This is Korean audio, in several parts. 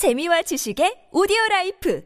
재미와 지식의 오디오 라이프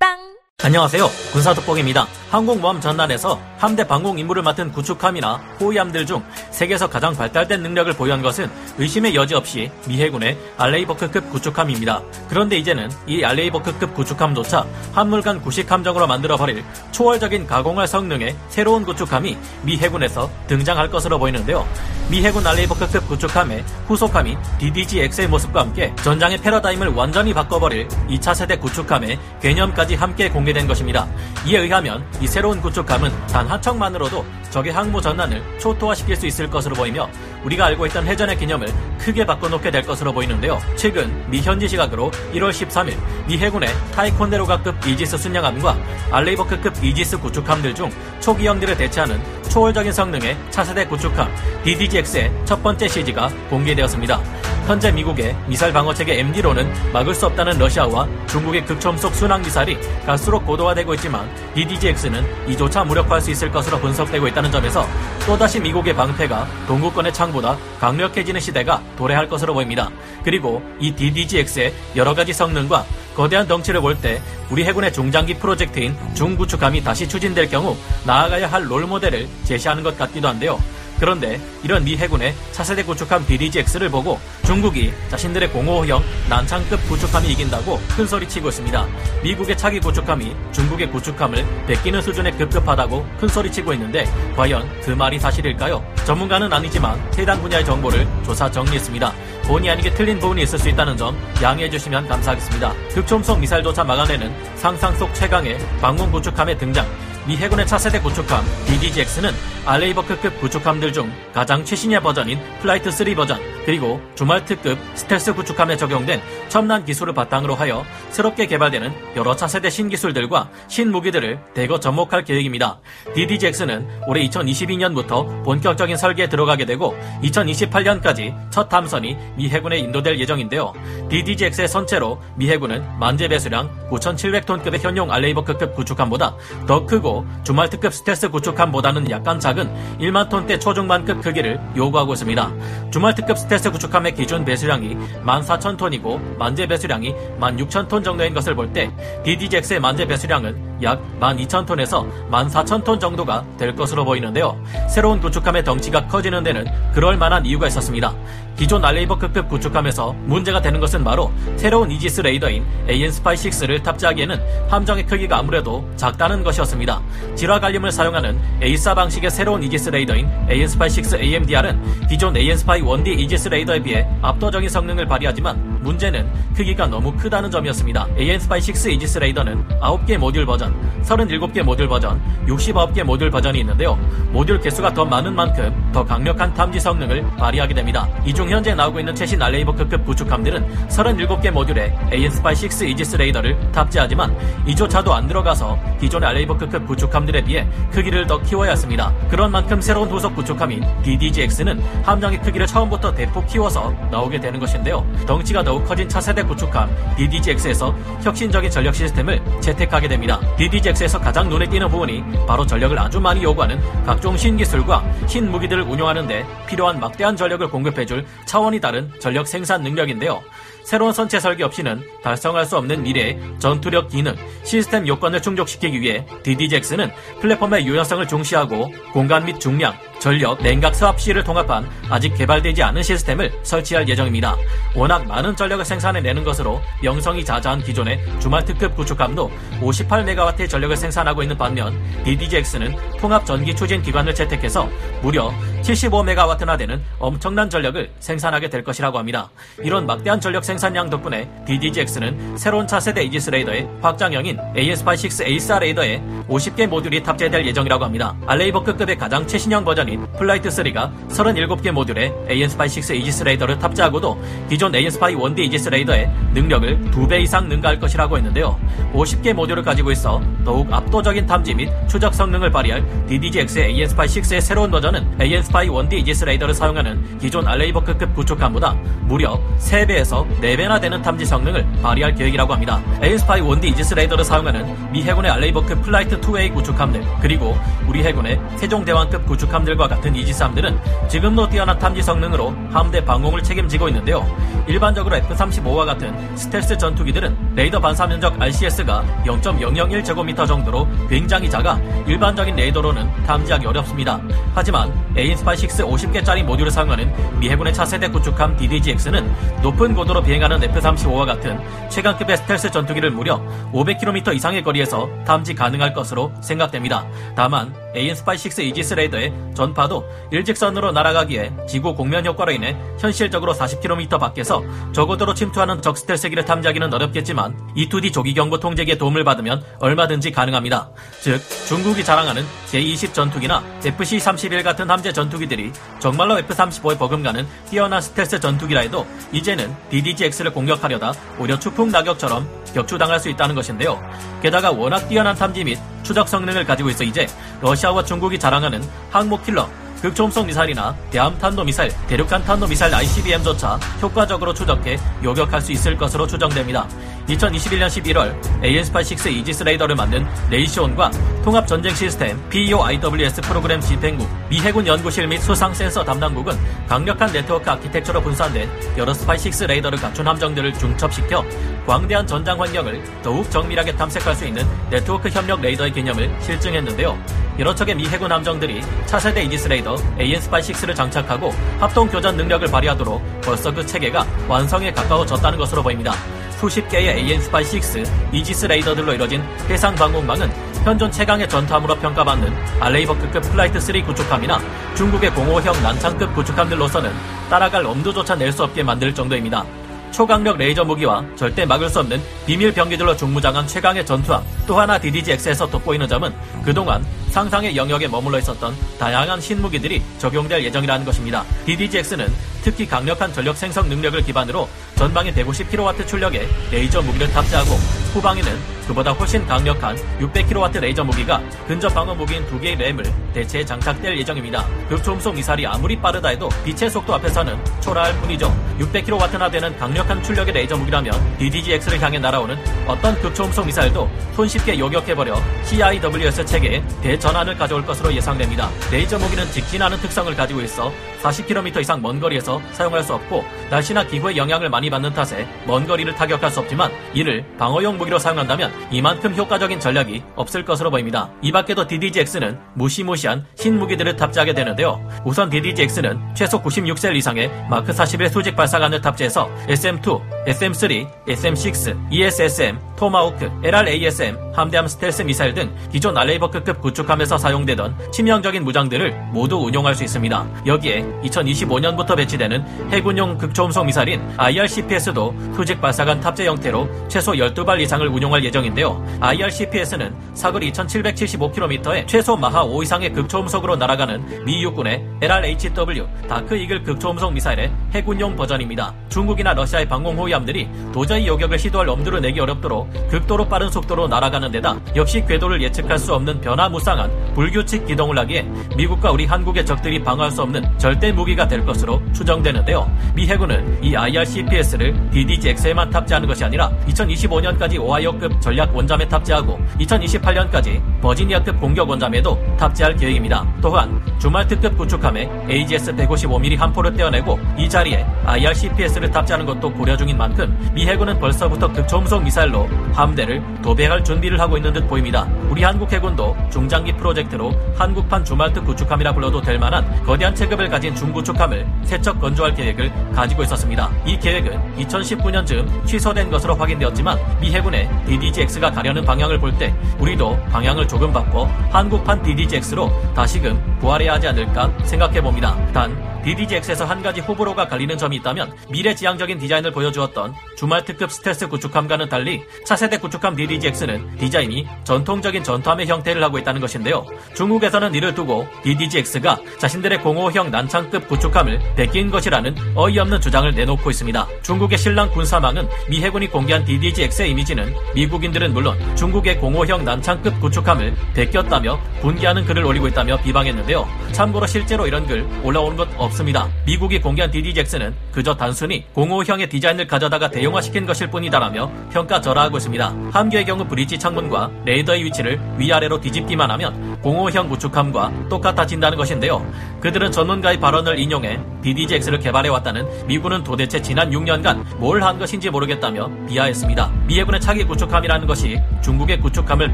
팟빵 안녕하세요. 군사독복입니다. 항공모함 전단에서 함대 방공 임무를 맡은 구축함이나 호위함들 중 세계에서 가장 발달된 능력을 보유한 것은 의심의 여지 없이 미 해군의 알레이버크급 구축함입니다. 그런데 이제는 이 알레이버크급 구축함조차 한물간 구식 함정으로 만들어버릴 초월적인 가공할 성능의 새로운 구축함이 미 해군에서 등장할 것으로 보이는데요. 미 해군 알레이버크급 구축함의 후속함인 DDG-X의 모습과 함께 전장의 패러다임을 완전히 바꿔버릴 이 차세대 구축함의 개념까지 함께 공개된 것입니다. 이에 의하면 이 새로운 구축함은 단한 척만으로도 적의 항모 전란을 초토화시킬 수 있을 것으로 보이며 우리가 알고 있던 해전의 개념을 크게 바꿔놓게 될 것으로 보이는데요. 최근 미 현지 시각으로 1월 13일 미 해군의 타이콘데로가급 이지스 순양함과 알레이버크급 이지스 구축함들 중 초기형들을 대체하는 초월적인 성능의 차세대 구축함 DDGX의 첫 번째 CG가 공개되었습니다. 현재 미국의 미사일 방어 체계 MD로는 막을 수 없다는 러시아와 중국의 극초음속 순항 미사일이 갈수록 고도화되고 있지만 DDGX는 이조차 무력화할 수 있을 것으로 분석되고 있다는 점에서 또다시 미국의 방패가 동구권의 창보다 강력해지는 시대가 도래할 것으로 보입니다. 그리고 이 DDGX의 여러 가지 성능과 거대한 덩치를 볼 때 우리 해군의 중장기 프로젝트인 중구축함이 다시 추진될 경우 나아가야 할 롤모델을 제시하는 것 같기도 한데요. 그런데 이런 미 해군의 차세대 구축함 DDGX를 보고 중국이 자신들의 공호형 난창급 구축함이 이긴다고 큰소리치고 있습니다. 미국의 차기 구축함이 중국의 구축함을 베끼는 수준에 급급하다고 큰소리치고 있는데 과연 그 말이 사실일까요? 전문가는 아니지만 해당 분야의 정보를 조사 정리했습니다. 본의 아니게 틀린 부분이 있을 수 있다는 점 양해해 주시면 감사하겠습니다. 극초음속 미사일조차 막아내는 상상 속 최강의 방공 구축함의 등장 미 해군의 차세대 구축함 DDGX는 알레이버크급 구축함들 중 가장 최신의 버전인 Flight 3 버전 그리고 줌왈트급 스텔스 구축함에 적용된 첨단 기술을 바탕으로 하여 새롭게 개발되는 여러 차세대 신기술들과 신무기들을 대거 접목할 계획입니다. DDGX는 올해 2022년부터 본격적인 설계에 들어가게 되고 2028년까지 첫 함선이 미 해군에 인도될 예정인데요. DDGX의 선체로 미 해군은 만재 배수량 9,700톤급의 현용 알레이버크급 구축함보다 더 크고 줌왈트급 스텔스 구축함보다는 약간 작은 1만 톤대 초중반급 크기를 요구하고 있습니다. 줌왈트급 스텔스 구축함의 기준 배수량이 14,000톤이고 만재 배수량이 16,000톤 정도인 것을 볼 때 DDGX의 만재 배수량은 약 12,000톤에서 14,000톤 정도가 될 것으로 보이는데요. 새로운 구축함의 덩치가 커지는 데는 그럴 만한 이유가 있었습니다. 기존 알레이버크급 구축함에서 문제가 되는 것은 바로 새로운 이지스 레이더인 AN-SPY-6를 탑재하기에는 함정의 크기가 아무래도 작다는 것이었습니다. 질화 갈륨을 사용하는 AESA 방식의 새로운 이지스 레이더인 AN-SPY-6 AMDR은 기존 AN-SPY-1D 이지스 레이더에 비해 압도적인 성능을 발휘하지만 문제는 크기가 너무 크다는 점이었습니다. AN-SPY-6 이지스 레이더는 9개 모듈 버전, 37개 모듈 버전, 69개 모듈 버전이 있는데요. 모듈 개수가 더 많은 만큼 더 강력한 탐지 성능을 발휘하게 됩니다. 이 중 현재 나오고 있는 최신 알레이버크급 구축함들은 37개 모듈에 AN-SPY-6 이지스 레이더를 탑재하지만 이조차도 안 들어가서 기존의 알레이버크급 구축함들에 비해 크기를 더 키워야 했습니다. 그런 만큼 새로운 후속 구축함인 DDGX는 함정의 크기를 처음부터 대폭 키워서 나오게 되는 것인데요. 덩치가 더욱 커진 차세대 구축함 DDGX에서 혁신적인 전력 시스템을 채택하게 됩니다. DDGX에서 가장 눈에 띄는 부분이 바로 전력을 아주 많이 요구하는 각종 신기술과 신무기들을 운용하는데 필요한 막대한 전력을 공급해줄 차원이 다른 전력 생산 능력인데요. 새로운 선체 설계 없이는 달성할 수 없는 미래의 전투력 기능, 시스템 요건을 충족시키기 위해 DDGX는 플랫폼의 유연성을 중시하고 공간 및 중량, 전력, 냉각 수압 시를 통합한 아직 개발되지 않은 시스템을 설치할 예정입니다. 워낙 많은 전력을 생산해내는 것으로 명성이 자자한 기존의 줌왈트급 구축함도 58메가와트의 전력을 생산하고 있는 반면 DDGX는 통합 전기 추진 기관을 채택해서 무려 75메가와트나 되는 엄청난 전력을 생산하게 될 것이라고 합니다. 이런 막대한 전력 생산량 덕분에 DDGX는 새로운 차세대 이지스 레이더의 확장형인 AN-SPY-6 AESA 레이더에 50개 모듈이 탑재될 예정이라고 합니다. 알레이버크급의 가장 최신형 버전인 Flight 3가 37개 모듈에 AN-SPY-6 이지스 레이더를 탑재하고도 기존 AN-SPY 1D 이지스 레이더의 능력을 2배 이상 능가할 것이라고 했는데요. 50개 모듈을 가지고 있어 더욱 압도적인 탐지 및 추적 성능을 발휘할 DDGX의 AN-SPY-6의 새로운 버전은 AN-SPY 1D 이지스 레이더를 사용하는 기존 알레이버크급 구축함보다 무려 3배에서 4배나 되는 탐지 성능을 발휘할 계획이라고 합니다. AN-SPY 1D 이지스 레이더를 사용하는 미 해군의 알레이버크급 Flight 2A 구축함들 그리고 우리 해군의 세종대왕급 구축함들과 같은 이지스함들은 지금도 뛰어난 탐지 성능으로 함대 방공을 책임지고 있는데요. 일반적으로 F-35와 같은 스텔스 전투기들은 레이더 반사 면적 RCS가 0.001제곱미터 정도로 굉장히 작아 일반적인 레이더로는 탐지하기 어렵습니다. 하지만 AN-SPY-6 50개짜리 모듈을 사용하는 미 해군의 차세대 구축함 DDGX는 높은 고도로 비행하는 F-35와 같은 최강급의 스텔스 전투기를 무려 500km 이상의 거리에서 탐지 가능할 것으로 생각됩니다. 다만 에인스파6 이지스 레이더의 전파도 일직선으로 날아가기에 지구 공면 효과로 인해 현실적으로 40km 밖에서 저고도로 침투하는 적 스텔스기를 탐지하기는 어렵겠지만 E2D 조기 경보 통제기의 도움을 받으면 얼마든지 가능합니다. 즉 중국이 자랑하는 J-20 전투기나 FC-31 같은 함재 전투기들이 정말로 F-35에 버금가는 뛰어난 스텔스 전투기라 해도 이제는 DDGX를 공격하려다 오히려 추풍 낙엽처럼 격추당할 수 있다는 것인데요. 게다가 워낙 뛰어난 탐지 및 추적 성능을 가지고 있어 이제 러시아와 중국이 자랑하는 항모 킬러 극초음속 미사일이나 대함 탄도 미사일, 대륙간 탄도 미사일 ICBM조차 효과적으로 추적해 요격할 수 있을 것으로 추정됩니다. 2021년 11월 AN-SPY-6 이지스 레이더를 만든 레이시온과 통합 전쟁 시스템 PEO-IWS 프로그램 집행국, 미 해군 연구실 및 수상 센서 담당국은 강력한 네트워크 아키텍처로 분산된 여러 SPY-6 레이더를 갖춘 함정들을 중첩시켜 광대한 전장 환경을 더욱 정밀하게 탐색할 수 있는 네트워크 협력 레이더의 개념을 실증했는데요. 여러 척의 미 해군 함정들이 차세대 이지스 레이더 AN-SPY-6를 장착하고 합동 교전 능력을 발휘하도록 벌써 그 체계가 완성에 가까워졌다는 것으로 보입니다. 수십 개의 AN-SPY-6 이지스 레이더들로 이뤄진 해상 방공망은 현존 최강의 전투함으로 평가받는 알레이버크급 Flight 3 구축함이나 중국의 공오오형 난창급 구축함들로서는 따라갈 엄두조차 낼 수 없게 만들 정도입니다. 초강력 레이저 무기와 절대 막을 수 없는 비밀 병기들로 중무장한 최강의 전투함 또 하나 DDGX에서 돋보이는 점은 그동안 상상의 영역에 머물러 있었던 다양한 신무기들이 적용될 예정이라는 것입니다. DDGX는 특히 강력한 전력 생성 능력을 기반으로 전방에 150kW 출력의 레이저 무기를 탑재하고 후방에는 그보다 훨씬 강력한 600kW 레이저 무기가 근접 방어 무기인 두 개의 램을 대체해 장착될 예정입니다. 극초음속 미사일이 아무리 빠르다 해도 빛의 속도 앞에서는 초라할 뿐이죠. 600kW나 되는 강력한 출력의 레이저 무기라면 DDGX를 향해 날아오는 어떤 극초음속 미사일도 손쉽게 요격해버려 CIWS 체계에 대 전환을 가져올 것으로 예상됩니다. 레이저 무기는 직진하는 특성을 가지고 있어 40km 이상 먼 거리에서 사용할 수 없고 날씨나 기후의 영향을 많이 받는 탓에 먼 거리를 타격할 수 없지만 이를 방어용 무기로 사용한다면 이만큼 효과적인 전략이 없을 것으로 보입니다. 이 밖에도 DDGX는 무시무시한 신무기들을 탑재하게 되는데요. 우선 DDGX는 최소 96셀 이상의 마크 41 수직 발사관을 탑재해서 SM2, SM3, SM6, ESSM, 토마호크, LRASM, 함대함 스텔스 미사일 등 기존 알레이버크급 구축함에서 사용되던 치명적인 무장들을 모두 운용할 수 있습니다. 여기에 2025년부터 배치되는 해군용 극초음속 미사일인 IRCPS도 수직 발사관 탑재 형태로 최소 12발 이상을 운용할 예정인데요. IRCPS는 사거리 2775km에 최소 마하 5 이상의 극초음속으로 날아가는 미 육군의 LRHW Dark Eagle 극초음속 미사일의 해군용 버전입니다. 중국이나 러시아의 방공 호위함들이 도저히 요격을 시도할 엄두를 내기 어렵도록 극도로 빠른 속도로 날아가는 데다 역시 궤도를 예측할 수 없는 변화무쌍한 불규칙 기동을 하기에 미국과 우리 한국의 적들이 방어할 수 없는 절대 무기가 될 것으로 추정되는데요. 미 해군은 이 IRCPS를 DDGX에만 탑재하는 것이 아니라 2025년까지 오하이오급 전략 원잠에 탑재하고 2028년까지 버지니아급 공격 원잠에도 탑재할 계획입니다. 또한 주말 특급 구축함에 AGS 155mm 함포를 떼어내고 이 자리에 IRCPS를 탑재하는 것도 고려 중인 만큼 미 해군은 벌써부터 극초음속 미사일로 함대를 도배할 준비를 하고 있는 듯 보입니다. 우리 한국 해군도 중장기 프로젝트로 한국판 주말특 구축함이라 불러도 될 만한 거대한 체급을 가진 중구축함을 세척 건조할 계획을 가지고 있었습니다. 이 계획은 2019년 즈음 취소된 것으로 확인되었지만 미 해군의 DDGX가 가려는 방향을 볼 때 우리도 방향을 조금 바꿔 한국판 DDGX로 다시금 부활해야 하지 않을까 생각해 봅니다. 단 DDGX에서 한 가지 호불호가 갈리는 점이 있다면 미래지향적인 디자인을 보여주었던 주말 특급 스텔스 구축함과는 달리 차세대 구축함 DDGX는 디자인이 전통적인 전투함의 형태를 하고 있다는 것인데요. 중국에서는 이를 두고 DDGX가 자신들의 공호형 난창급 구축함을 베낀 것이라는 어이없는 주장을 내놓고 있습니다. 중국의 신랑 군사망은 미 해군이 공개한 DDGX의 이미지는 미국인 외국인들은 물론 중국의 공호형 난창급 구축함을 베꼈다며 분개하는 글을 올리고 있다며 비방했는데요. 참고로 실제로 이런 글 올라오는 것 없습니다. 미국이 공개한 DDJX는 그저 단순히 공호형의 디자인을 가져다가 대용 화시킨 것일 뿐이다라며 평가 절하하고 있습니다. 함교의 경우 브릿지 창문과 레이더의 위치를 위아래로 뒤집기만 하면 공호형 구축함과 똑같아진다는 것인데요. 그들은 전문가의 발언을 인용해 DDGX를 개발해왔다는 미군은 도대체 지난 6년간 뭘 한 것인지 모르겠다며 비하했습니다. 미 해군의 차기 구축함이라는 것이 중국의 구축함을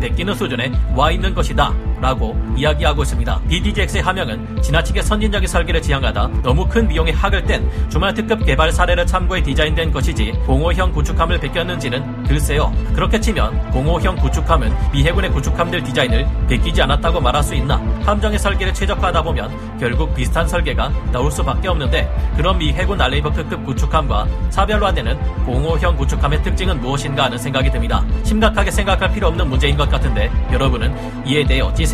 베끼는 수준에 와 있는 것이다. 라고 이야기하고 있습니다. DDGX의 함명은 지나치게 선진적인 설계를 지향하다 너무 큰 비용에 학을 뗀 주말 특급 개발 사례를 참고해 디자인된 것이지 공호형 구축함을 베꼈는지는 글쎄요. 그렇게 치면 공호형 구축함은 미 해군의 구축함들 디자인을 베끼지 않았다고 말할 수 있나? 함정의 설계를 최적화하다 보면 결국 비슷한 설계가 나올 수밖에 없는데 그럼 미 해군 알레이버크급 구축함과 차별화되는 공호형 구축함의 특징은 무엇인가 하는 생각이 듭니다. 심각하게 생각할 필요 없는 문제인 것 같은데 여러분은 이에 대해 어찌